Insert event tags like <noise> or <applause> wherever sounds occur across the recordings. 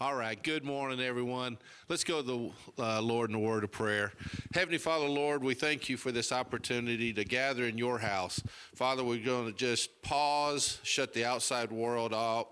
All right, good morning, everyone. Let's go to the uh, Lord in a word of prayer. Heavenly Father, Lord, we thank you for this opportunity to gather in your house. Father, we're going to just pause, shut the outside world out,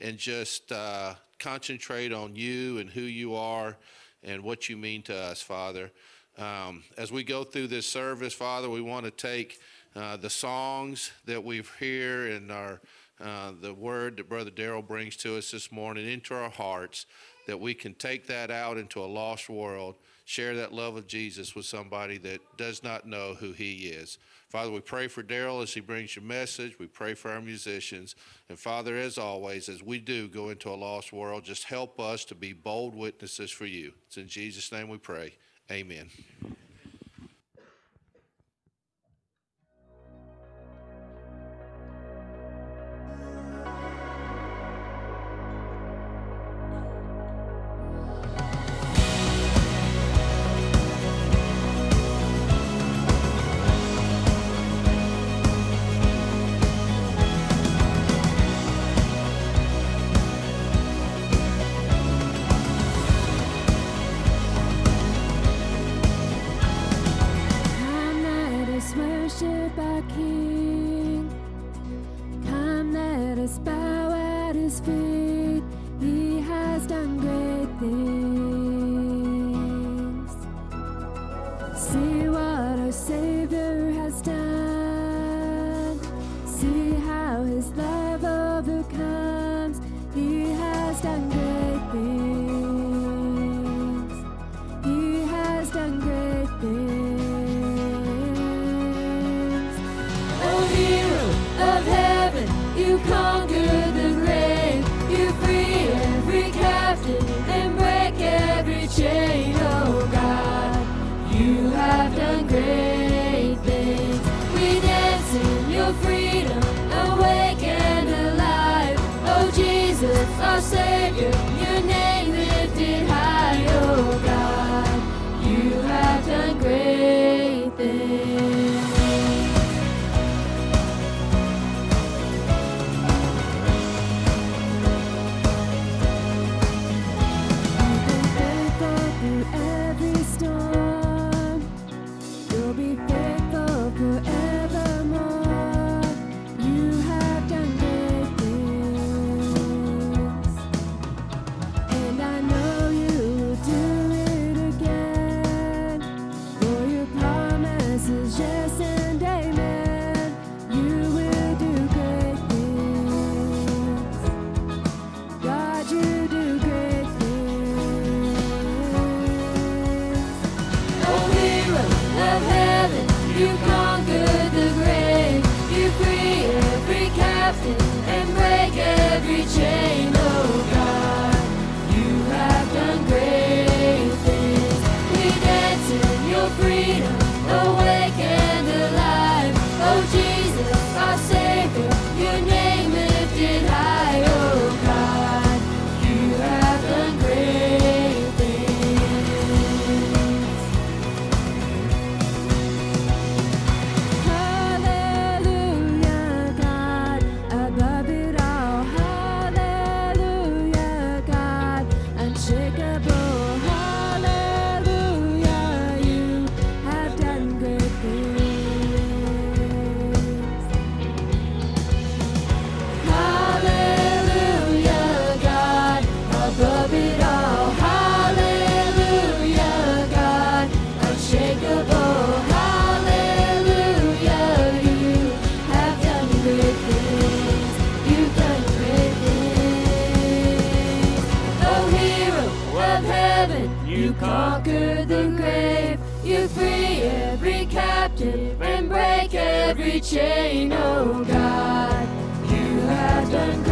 and just uh, concentrate on you and who you are and what you mean to us, Father. Um, as we go through this service, Father, we want to take uh, the songs that we've hear in our uh, the word that Brother Daryl brings to us this morning into our hearts, that we can take that out into a lost world, share that love of Jesus with somebody that does not know who He is. Father, we pray for Daryl as he brings your message. We pray for our musicians. And Father, as always, as we do go into a lost world, just help us to be bold witnesses for you. It's in Jesus' name we pray. Amen. Spirit. free every captive and break every chain, oh God. You have done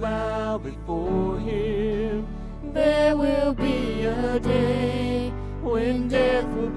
bow before him. There will be a day when death will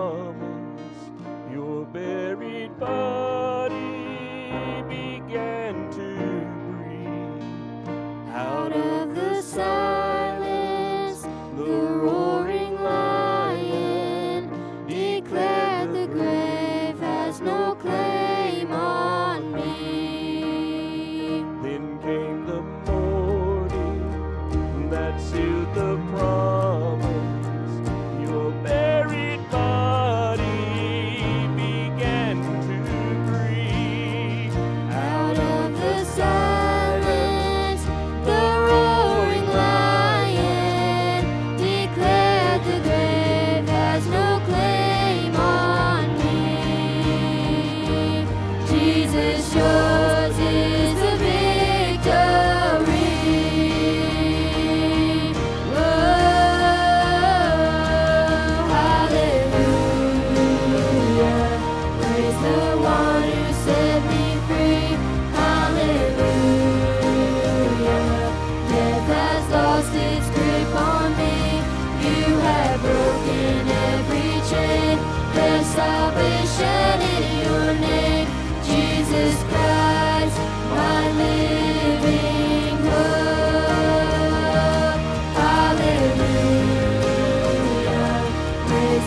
promise. Your buried body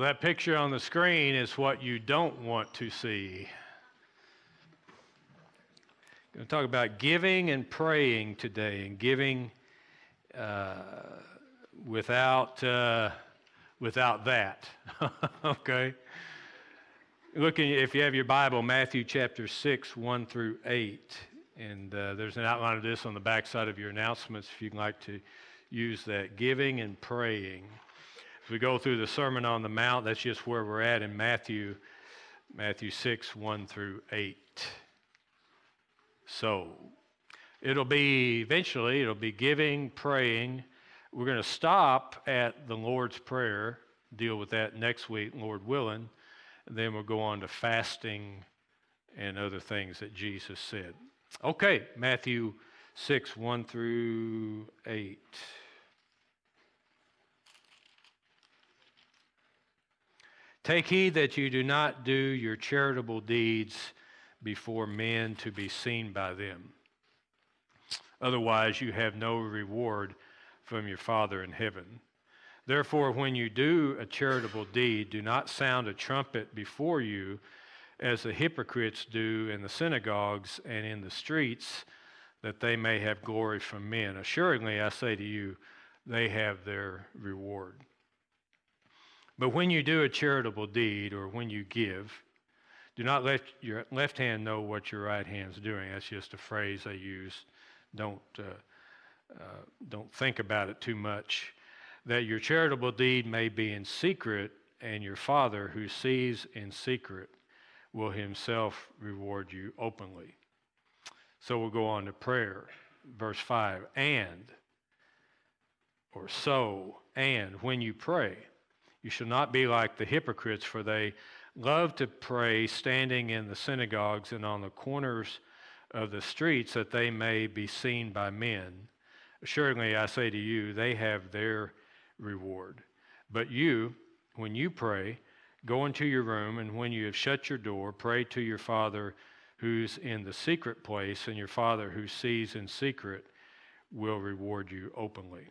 That picture on the screen is what you don't want to see. going to talk about giving and praying today, and giving uh, without uh, without that. <laughs> okay. Looking, if you have your Bible, Matthew chapter six, one through eight, and uh, there's an outline of this on the back side of your announcements. If you'd like to use that, giving and praying. As we go through the Sermon on the Mount, that's just where we're at in Matthew, Matthew six, one through eight. So it'll be eventually, it'll be giving, praying. We're going to stop at the Lord's Prayer, deal with that next week, Lord willing. Then we'll go on to fasting and other things that Jesus said. Okay, Matthew 6, 1 through 8. Take heed that you do not do your charitable deeds before men to be seen by them. Otherwise, you have no reward from your Father in heaven. Therefore, when you do a charitable deed, do not sound a trumpet before you, as the hypocrites do in the synagogues and in the streets, that they may have glory from men. Assuredly, I say to you, they have their reward. But when you do a charitable deed or when you give, do not let your left hand know what your right hand's doing. That's just a phrase I use. Don't, uh, uh, don't think about it too much. That your charitable deed may be in secret, and your Father who sees in secret will himself reward you openly. So we'll go on to prayer. Verse 5 And, or so, and when you pray, you shall not be like the hypocrites, for they love to pray standing in the synagogues and on the corners of the streets that they may be seen by men. Assuredly, I say to you, they have their reward. But you, when you pray, go into your room, and when you have shut your door, pray to your Father who's in the secret place, and your Father who sees in secret will reward you openly.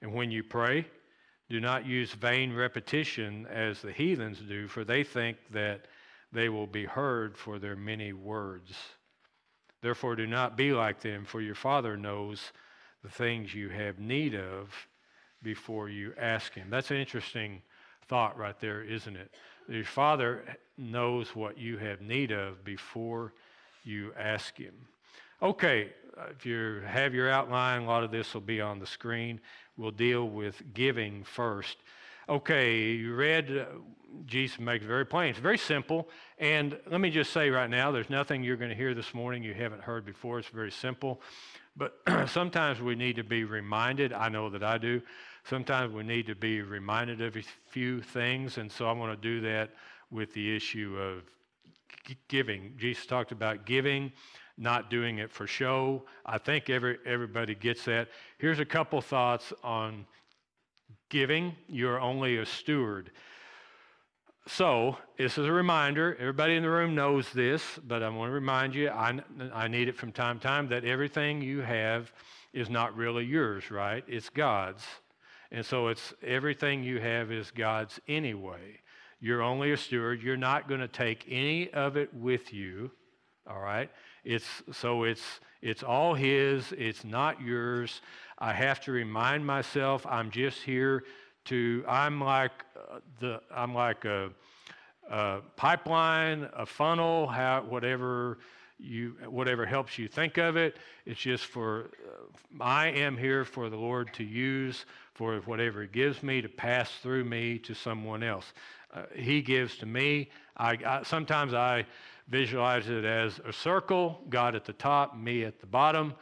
And when you pray, do not use vain repetition as the heathens do, for they think that they will be heard for their many words. Therefore, do not be like them, for your Father knows the things you have need of before you ask Him. That's an interesting thought right there, isn't it? Your Father knows what you have need of before you ask Him. Okay, if you have your outline, a lot of this will be on the screen. We'll deal with giving first. Okay, you read, uh, Jesus makes it very plain. It's very simple. And let me just say right now, there's nothing you're going to hear this morning you haven't heard before. It's very simple. But <clears throat> sometimes we need to be reminded. I know that I do. Sometimes we need to be reminded of a few things. And so I'm going to do that with the issue of giving. Jesus talked about giving not doing it for show. I think every, everybody gets that. Here's a couple thoughts on giving. You're only a steward. So, this is a reminder. Everybody in the room knows this, but I want to remind you I, I need it from time to time that everything you have is not really yours, right? It's God's. And so, it's everything you have is God's anyway. You're only a steward. You're not going to take any of it with you, all right? It's, so it's, it's all His, it's not yours. I have to remind myself I'm just here to, I'm like, uh, the, I'm like a, a pipeline, a funnel, how, whatever you whatever helps you think of it. It's just for uh, i am here for the lord to use for whatever he gives me to pass through me to someone else. Uh, he gives to me. I, I, sometimes i Visualize it as a circle, God at the top, me at the bottom.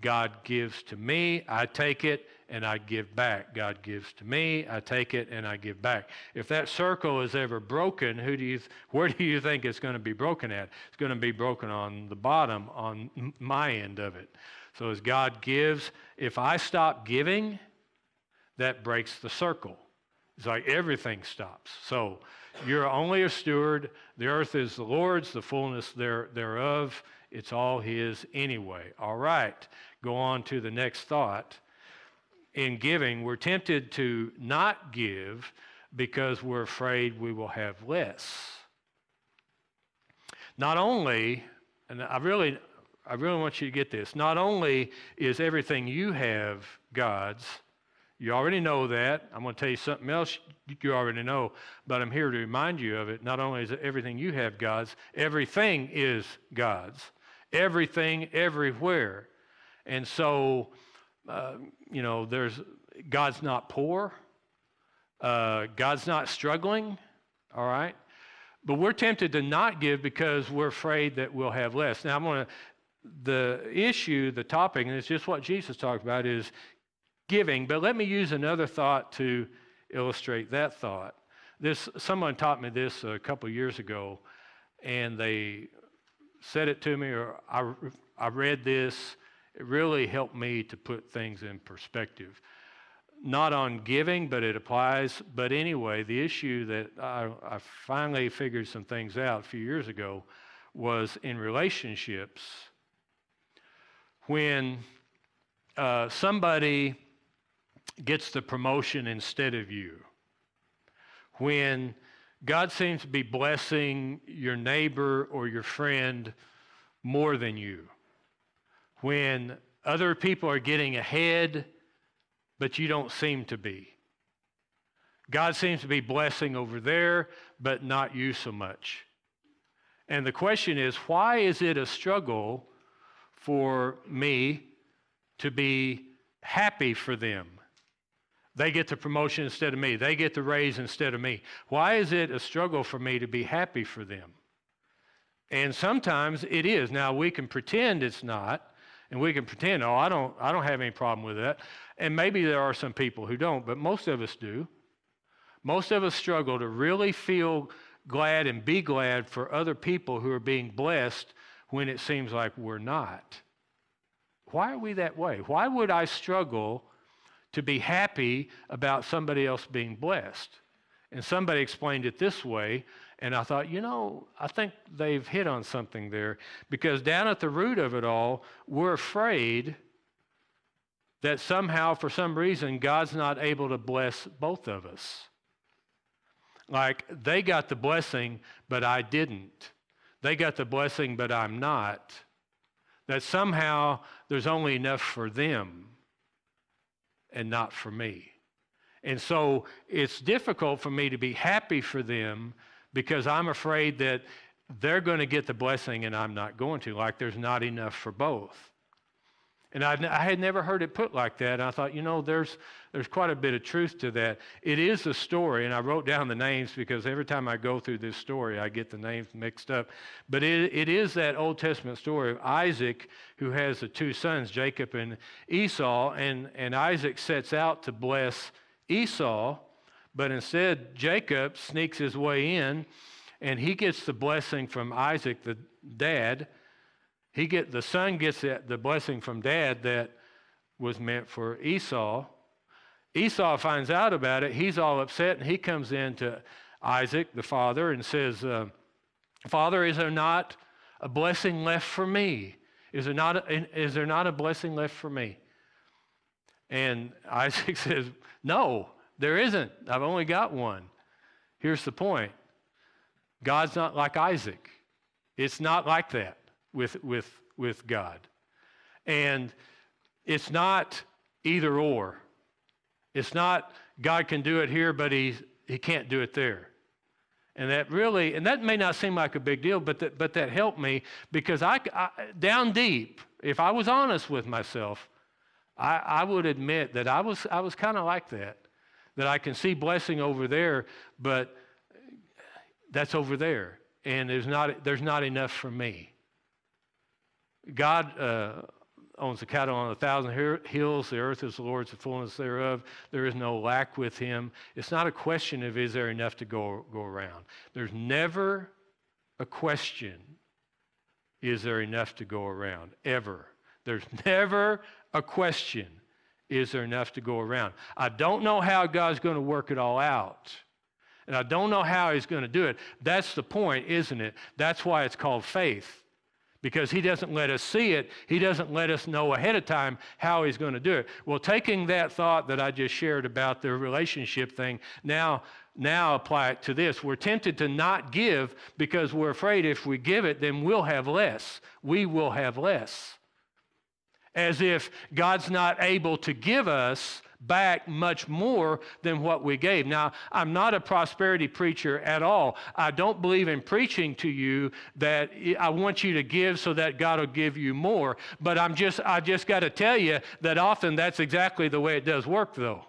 God gives to me, I take it, and I give back. God gives to me, I take it, and I give back. If that circle is ever broken, who do you th- where do you think it's going to be broken at? It's going to be broken on the bottom, on my end of it. So as God gives, if I stop giving, that breaks the circle. It's like everything stops. So you're only a steward. The earth is the Lord's, the fullness there, thereof. It's all His anyway. All right, go on to the next thought. In giving, we're tempted to not give because we're afraid we will have less. Not only, and I really, I really want you to get this. Not only is everything you have God's, you already know that. I'm going to tell you something else you already know, but I'm here to remind you of it. Not only is everything you have God's, everything is God's. Everything, everywhere. And so, uh, you know, there's God's not poor. Uh, God's not struggling. All right. But we're tempted to not give because we're afraid that we'll have less. Now, I'm going to, the issue, the topic, and it's just what Jesus talked about, is giving. But let me use another thought to illustrate that thought. This, someone taught me this a couple years ago, and they said it to me, or I, I read this. It really helped me to put things in perspective not on giving, but it applies. But anyway, the issue that I, I, finally figured some things out a few years ago was in relationships. When uh, somebody gets the promotion instead of you, when God seems to be blessing your neighbor or your friend more than you, when other people are getting ahead but you don't seem to be. God seems to be blessing over there, but not you so much. And the question is why is it a struggle for me to be happy for them? They get the promotion instead of me. They get the raise instead of me. Why is it a struggle for me to be happy for them? And sometimes it is. Now, we can pretend it's not, and we can pretend, oh, I don't, I don't have any problem with that. And maybe there are some people who don't, but most of us do. Most of us struggle to really feel glad and be glad for other people who are being blessed when it seems like we're not. Why are we that way? Why would I struggle to be happy about somebody else being blessed? And somebody explained it this way, and I thought, you know, I think they've hit on something there because down at the root of it all, we're afraid that somehow, for some reason, God's not able to bless both of us. Like they got the blessing, but I didn't. They got the blessing, but I'm not. That somehow there's only enough for them and not for me. And so it's difficult for me to be happy for them because I'm afraid that they're going to get the blessing and I'm not going to, like there's not enough for both. And I, I had never heard it put like that. And I thought, you know, there's, there's quite a bit of truth to that. It is a story, and I wrote down the names because every time I go through this story, I get the names mixed up. But it, it is that Old Testament story of Isaac, who has the two sons, Jacob and Esau, and, and Isaac sets out to bless Esau, but instead, Jacob sneaks his way in, and he gets the blessing from Isaac, the dad he get, the son gets the blessing from dad that was meant for Esau. Esau finds out about it. He's all upset, and he comes in to Isaac, the father, and says, uh, Father, is there not a blessing left for me? Is there, not a, is there not a blessing left for me? And <laughs> Isaac says, No, there isn't. I've only got one. Here's the point God's not like Isaac, it's not like that with, with, with God. And it's not either or. It's not God can do it here, but he, he can't do it there. And that really, and that may not seem like a big deal, but that, but that helped me because I, I down deep, if I was honest with myself, I, I would admit that I was, I was kind of like that. That I can see blessing over there, but that's over there. And there's not, there's not enough for me. God uh, owns the cattle on a thousand hills. The earth is the Lord's, the fullness thereof. There is no lack with him. It's not a question of is there enough to go, go around. There's never a question is there enough to go around? Ever. There's <laughs> never a question is there enough to go around? I don't know how God's going to work it all out. And I don't know how he's going to do it. That's the point, isn't it? That's why it's called faith because he doesn't let us see it. He doesn't let us know ahead of time how he's going to do it. Well, taking that thought that I just shared about the relationship thing, now now apply it to this. We're tempted to not give because we're afraid if we give it, then we'll have less. We will have less. As if God's not able to give us back much more than what we gave. Now, I'm not a prosperity preacher at all. I don't believe in preaching to you that I want you to give so that God will give you more. But I'm just I just got to tell you that often that's exactly the way it does work though.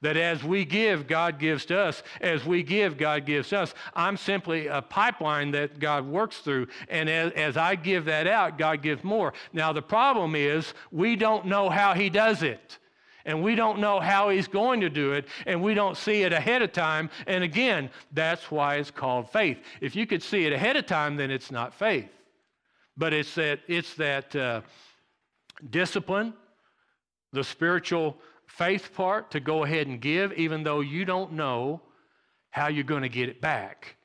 That as we give, God gives to us. As we give, God gives us. I'm simply a pipeline that God works through. And as, as I give that out, God gives more. Now, the problem is we don't know how He does it and we don't know how he's going to do it, and we don't see it ahead of time. And again, that's why it's called faith. If you could see it ahead of time, then it's not faith. But it's that, it's that uh, discipline, the spiritual faith part to go ahead and give, even though you don't know how you're going to get it back.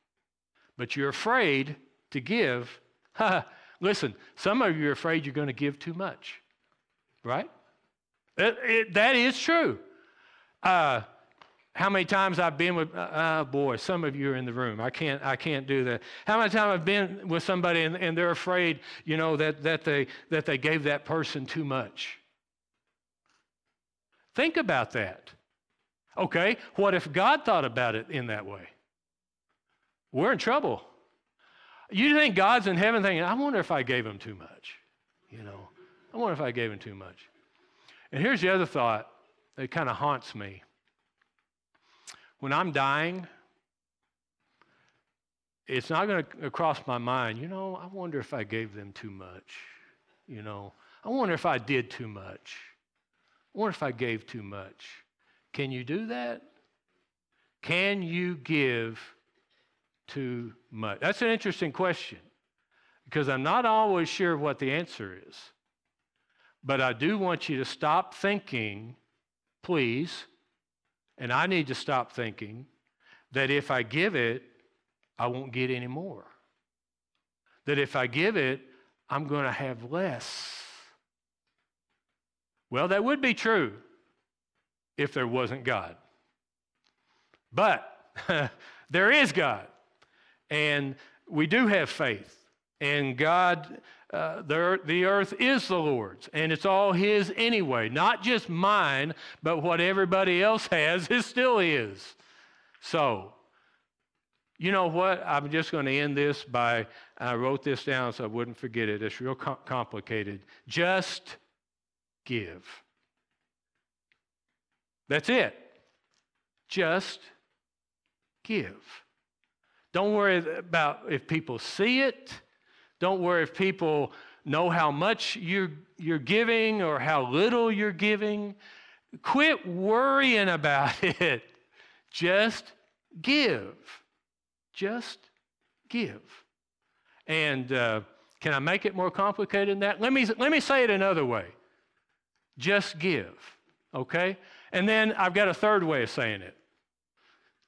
But you're afraid to give. <laughs> Listen, some of you are afraid you're going to give too much, right? It, it, that is true. Uh, how many times I've been with, uh, boy, some of you are in the room. I can't, I can't do that. How many times I've been with somebody and, and they're afraid, you know, that, that, they, that they gave that person too much. Think about that. Okay, what if God thought about it in that way? We're in trouble. You think God's in heaven thinking, I wonder if I gave him too much? You know, I wonder if I gave him too much. And here's the other thought that kind of haunts me. When I'm dying, it's not going to cross my mind, you know, I wonder if I gave them too much. You know, I wonder if I did too much. I wonder if I gave too much. Can you do that? Can you give too much? That's an interesting question because I'm not always sure what the answer is. But I do want you to stop thinking, please, and I need to stop thinking that if I give it, I won't get any more. That if I give it, I'm going to have less. Well, that would be true if there wasn't God. But <laughs> there is God, and we do have faith, and God uh, the, the earth is the Lord's, and it's all His anyway. Not just mine, but what everybody else <laughs> has is still His. So, you know what? I'm just going to end this by, I wrote this down so I wouldn't forget it. It's real com- complicated. Just give. That's it. Just give. Don't worry about if people see it don't worry if people know how much you're, you're giving or how little you're giving. Quit worrying about <laughs> it. Just give. Just give. And uh, can I make it more complicated than that? Let me, let me say it another way. Just give, okay? And then I've got a third way of saying it.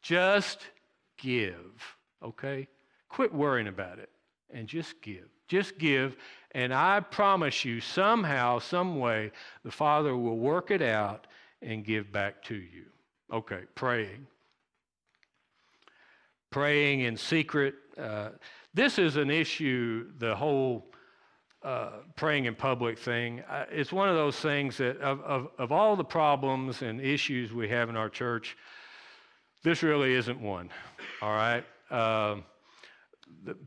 Just give, okay? Quit worrying about it and just give. Just give. And I promise you, somehow, some way, the Father will work it out and give back to you. Okay, praying. Praying in secret. Uh, this is an issue, the whole uh, praying in public thing. Uh, it's one of those things that, of, of, of all the problems and issues we have in our church, this really isn't one. All right? Um,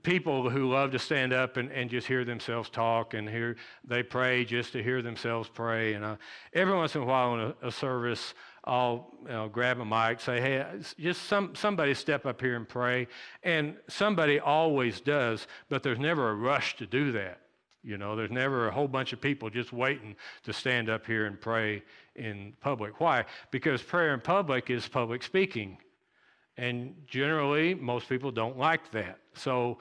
people who love to stand up and, and just hear themselves talk and hear they pray just to hear themselves pray. And uh, every once in a while in a, a service, I'll you know, grab a mic, say, "Hey, just some somebody step up here and pray." And somebody always does, but there's never a rush to do that. You know, there's never a whole bunch of people just waiting to stand up here and pray in public. Why? Because prayer in public is public speaking. And generally, most people don't like that. So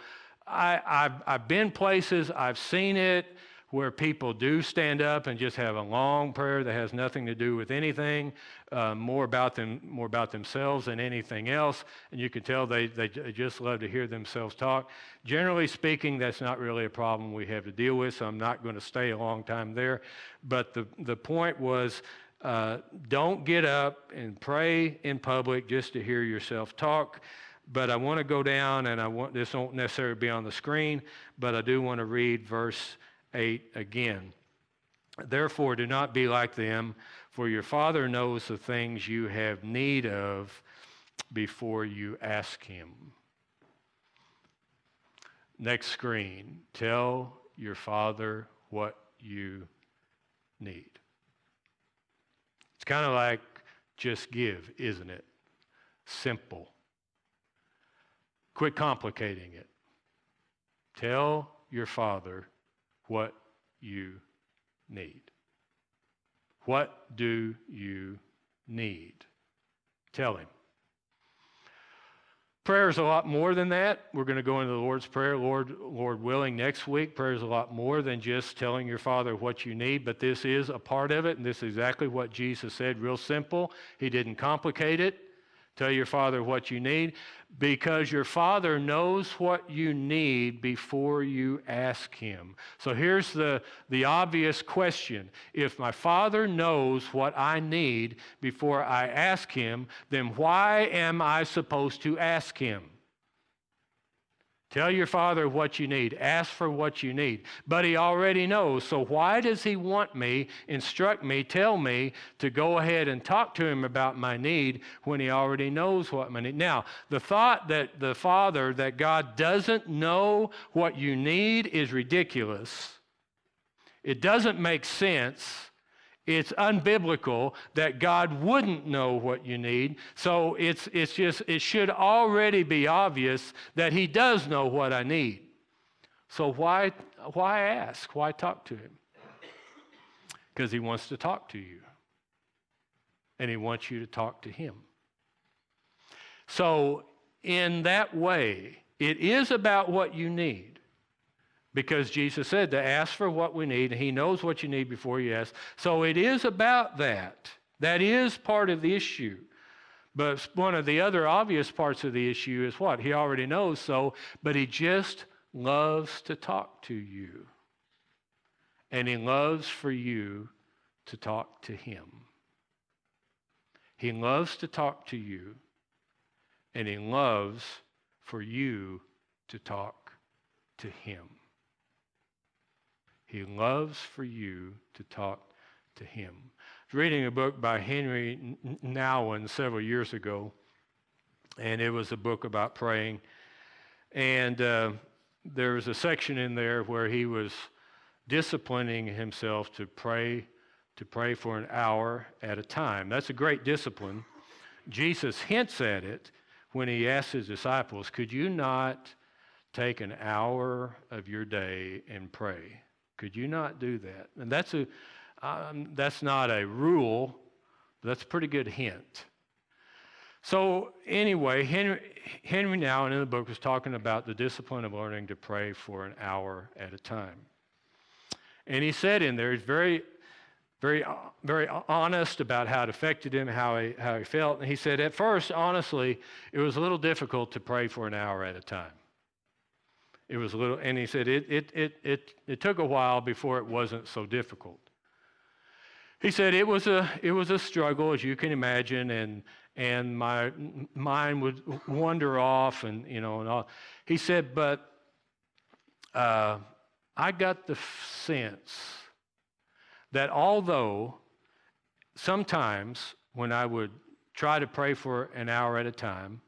I, have I've been places, I've seen it where people do stand up and just have a long prayer that has nothing to do with anything, uh, more about them, more about themselves than anything else, and you can tell they, they just love to hear themselves talk. Generally speaking, that's not really a problem we have to deal with, so I'm not going to stay a long time there. But the, the point was, uh, don't get up and pray in public just to hear yourself talk but I want to go down and I want this won't necessarily be on the screen, but I do want to read verse 8 again. Therefore, do not be like them, for your Father knows the things you have need of before you ask Him. Next screen. Tell your Father what you need. It's kind of like just give, isn't it? Simple. Quit complicating it. Tell your Father what you need. What do you need? Tell him. Prayer is a lot more than that. We're going to go into the Lord's Prayer, Lord, Lord willing, next week. Prayer is a lot more than just telling your Father what you need, but this is a part of it, and this is exactly what Jesus said. Real simple. He didn't complicate it. Tell your Father what you need because your Father knows what you need before you ask Him. So here's the, the obvious question If my Father knows what I need before I ask Him, then why am I supposed to ask Him? Tell your father what you need. Ask for what you need. But he already knows. So why does he want me, instruct me, tell me to go ahead and talk to him about my need when he already knows what my need? Now, the thought that the father, that God doesn't know what you need is ridiculous. It doesn't make sense it's unbiblical that God wouldn't know what you need. So it's, it's just, it should already be obvious that He does know what I need. So why, why ask? Why talk to Him? Because He wants to talk to you. And He wants you to talk to Him. So, in that way, it is about what you need. Because Jesus said to ask for what we need, and He knows what you need before you ask. So it is about that. That is part of the issue. But one of the other obvious parts of the issue is what? He already knows so, but He just loves to talk to you. And He loves for you to talk to Him. He loves to talk to you, and He loves for you to talk to Him. He loves for you to talk to him. I was reading a book by Henri Nouwen several years ago, and it was a book about praying. And uh, there was a section in there where he was disciplining himself to pray to pray for an hour at a time. That's a great discipline. Jesus hints at it when he asks his disciples, Could you not take an hour of your day and pray? Could you not do that? And that's, a, um, that's not a rule, that's a pretty good hint. So, anyway, Henri, Henri Nouwen in the book was talking about the discipline of learning to pray for an hour at a time. And he said in there, he's very, very, very honest about how it affected him, how he, how he felt. And he said, at first, honestly, it was a little difficult to pray for an hour at a time. It was a little, and he said it, it, it, it, it took a while before it wasn't so difficult. He said it was a, it was a struggle, as you can imagine, and, and my mind would wander off, and, you know, and all. He said, but uh, I got the sense that although sometimes when I would try to pray for an hour at a time,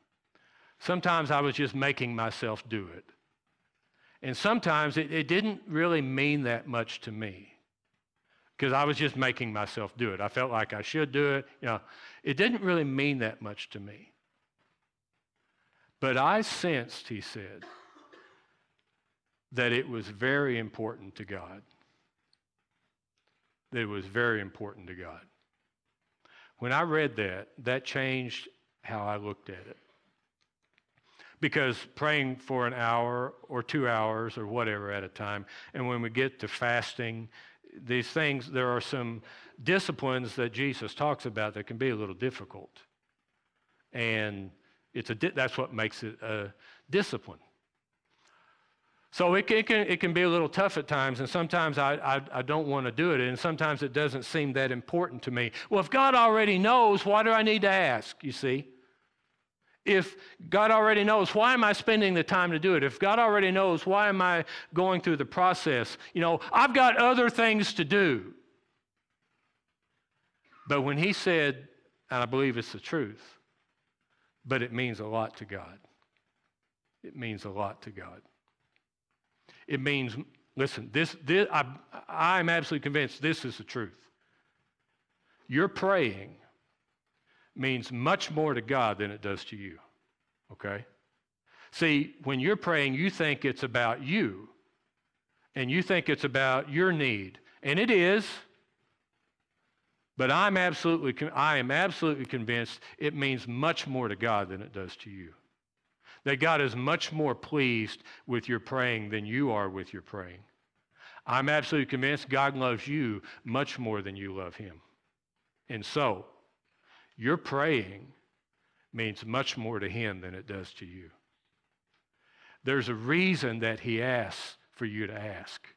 sometimes I was just making myself do it. And sometimes it, it didn't really mean that much to me because I was just making myself do it. I felt like I should do it. You know, it didn't really mean that much to me. But I sensed, he said, that it was very important to God. That it was very important to God. When I read that, that changed how I looked at it. Because praying for an hour or two hours or whatever at a time, and when we get to fasting, these things, there are some disciplines that Jesus talks about that can be a little difficult. And it's a di- that's what makes it a discipline. So it can, it can, it can be a little tough at times, and sometimes I, I, I don't want to do it, and sometimes it doesn't seem that important to me. Well, if God already knows, why do I need to ask, you see? If God already knows, why am I spending the time to do it? If God already knows, why am I going through the process? You know, I've got other things to do. But when he said, and I believe it's the truth, but it means a lot to God. It means a lot to God. It means, listen, this, this I, I'm absolutely convinced this is the truth. You're praying means much more to God than it does to you. Okay? See, when you're praying, you think it's about you, and you think it's about your need, and it is. But I'm absolutely, I am absolutely convinced it means much more to God than it does to you. That God is much more pleased with your praying than you are with your praying. I'm absolutely convinced God loves you much more than you love Him. And so, your praying means much more to Him than it does to you. There's a reason that He asks for you to ask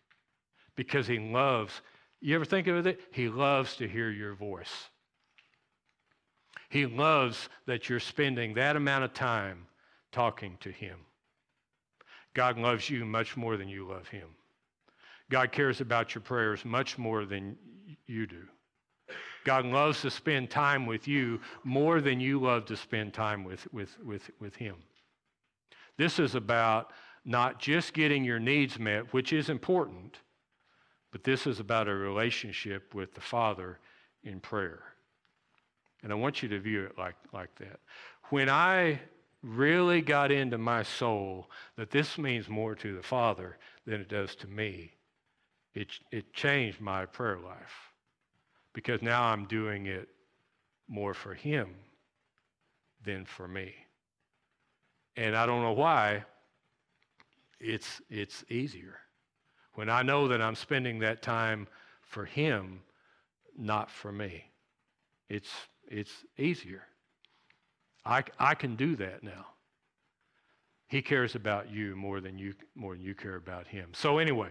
because He loves you ever think of it? He loves to hear your voice. He loves that you're spending that amount of time talking to Him. God loves you much more than you love Him. God cares about your prayers much more than you do. God loves to spend time with you more than you love to spend time with, with, with, with Him. This is about not just getting your needs met, which is important but this is about a relationship with the Father in prayer. And I want you to view it like, like that. When I really got into my soul that this means more to the Father than it does to me, it, it changed my prayer life. Because now I'm doing it more for Him than for me. And I don't know why, it's, it's easier when I know that I'm spending that time for Him, not for me. It's, it's easier. I, I can do that now. He cares about you more than you, more than you care about Him. So, anyway,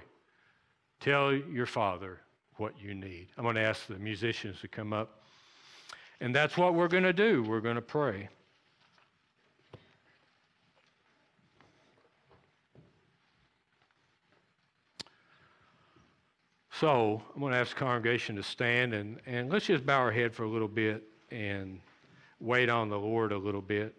tell your Father what you need. I'm going to ask the musicians to come up. And that's what we're going to do. We're going to pray. So I'm going to ask the congregation to stand and, and let's just bow our head for a little bit and wait on the Lord a little bit.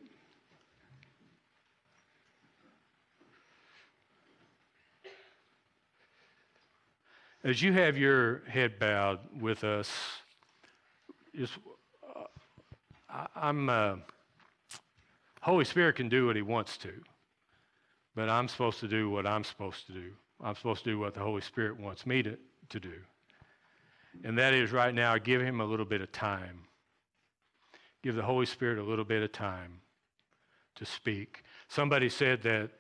As you have your head bowed with us, just uh, I, am uh, Holy Spirit can do what He wants to, but I'm supposed to do what I'm supposed to do. I'm supposed to do what the Holy Spirit wants me to, to do. And that is right now, give him a little bit of time. Give the Holy Spirit a little bit of time to speak. Somebody said that,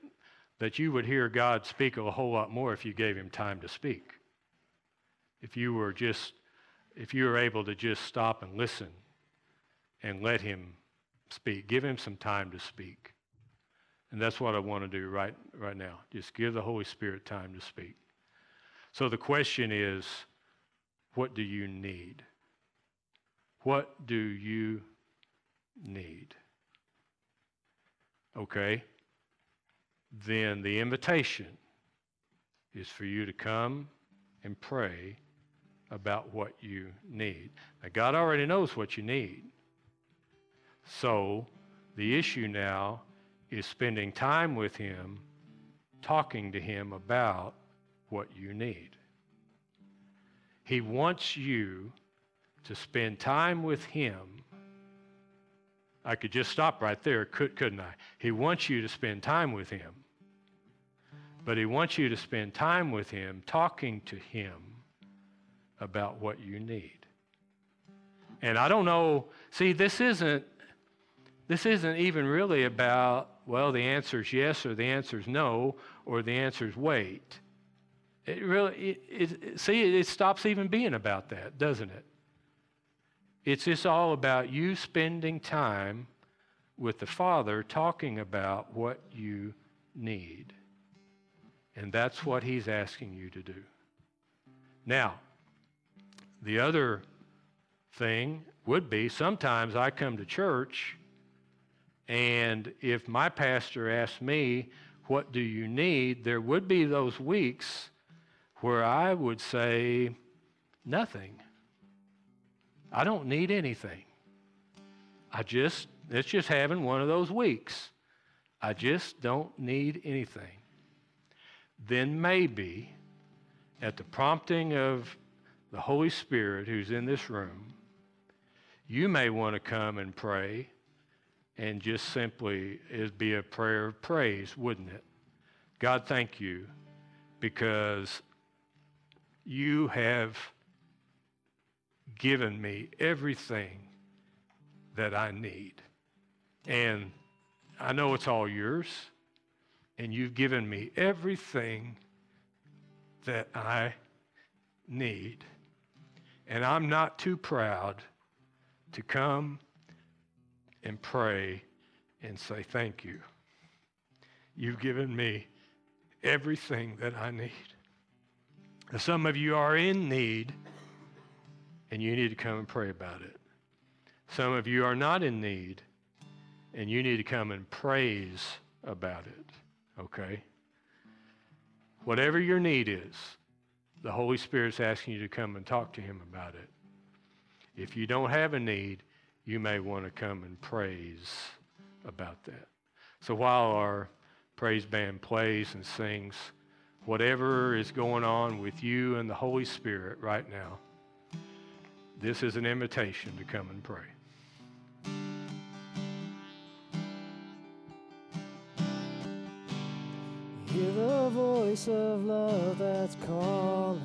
that you would hear God speak a whole lot more if you gave him time to speak. If you were just, if you were able to just stop and listen and let him speak. Give him some time to speak. And that's what I want to do right, right now. Just give the Holy Spirit time to speak. So the question is what do you need? What do you need? Okay? Then the invitation is for you to come and pray about what you need. Now, God already knows what you need. So the issue now is spending time with Him, talking to Him about what you need. He wants you to spend time with Him. I could just stop right there, could, couldn't I? He wants you to spend time with Him. But He wants you to spend time with Him, talking to Him about what you need. And I don't know, see, this isn't this isn't even really about well, the answer is yes, or the answer is no, or the answer is wait. It really, it, it, see, it stops even being about that, doesn't it? It's just all about you spending time with the Father talking about what you need. And that's what He's asking you to do. Now, the other thing would be sometimes I come to church, and if my pastor asks me, What do you need? there would be those weeks where I would say, Nothing. I don't need anything. I just, it's just having one of those weeks. I just don't need anything. Then maybe, at the prompting of the Holy Spirit who's in this room, you may want to come and pray and just simply it be a prayer of praise, wouldn't it? God, thank you because you have given me everything that I need. And I know it's all yours, and you've given me everything that I need. And I'm not too proud to come and pray and say, Thank you. You've given me everything that I need. Some of you are in need and you need to come and pray about it. Some of you are not in need, and you need to come and praise about it, okay? Whatever your need is, the Holy Spirit's asking you to come and talk to Him about it. If you don't have a need, you may want to come and praise about that. So while our praise band plays and sings, whatever is going on with you and the Holy Spirit right now, this is an invitation to come and pray. Voice of love that's calling.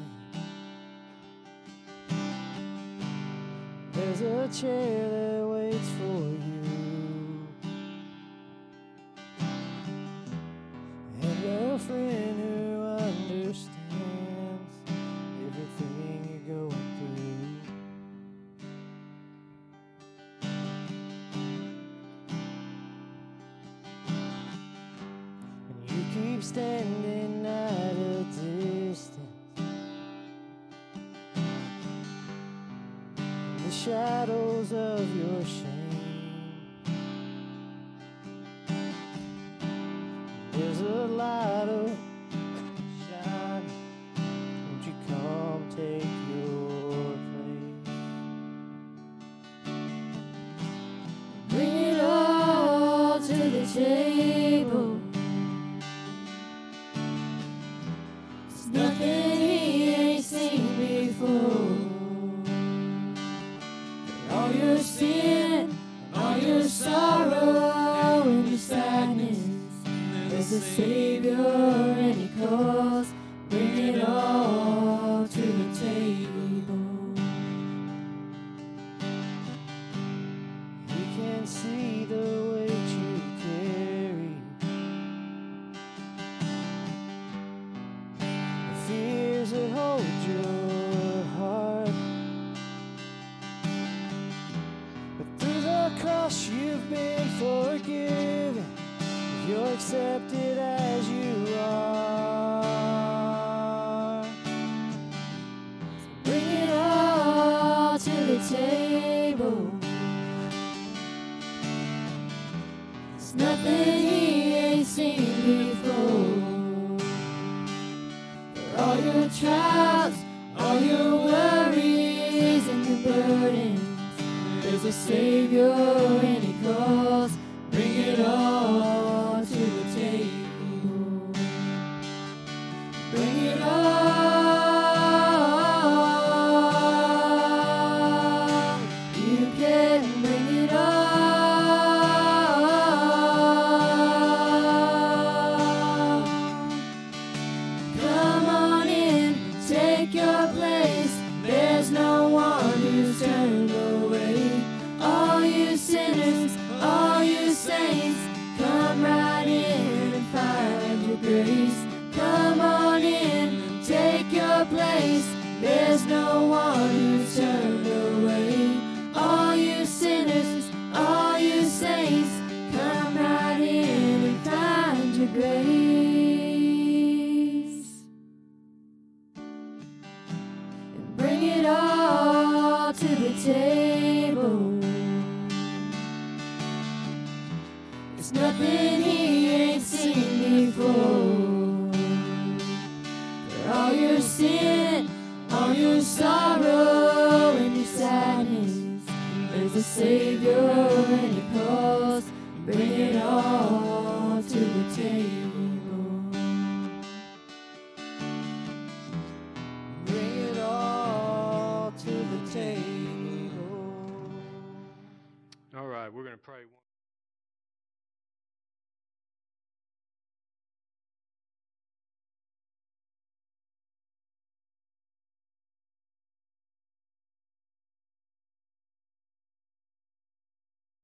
There's a chair that waits for you.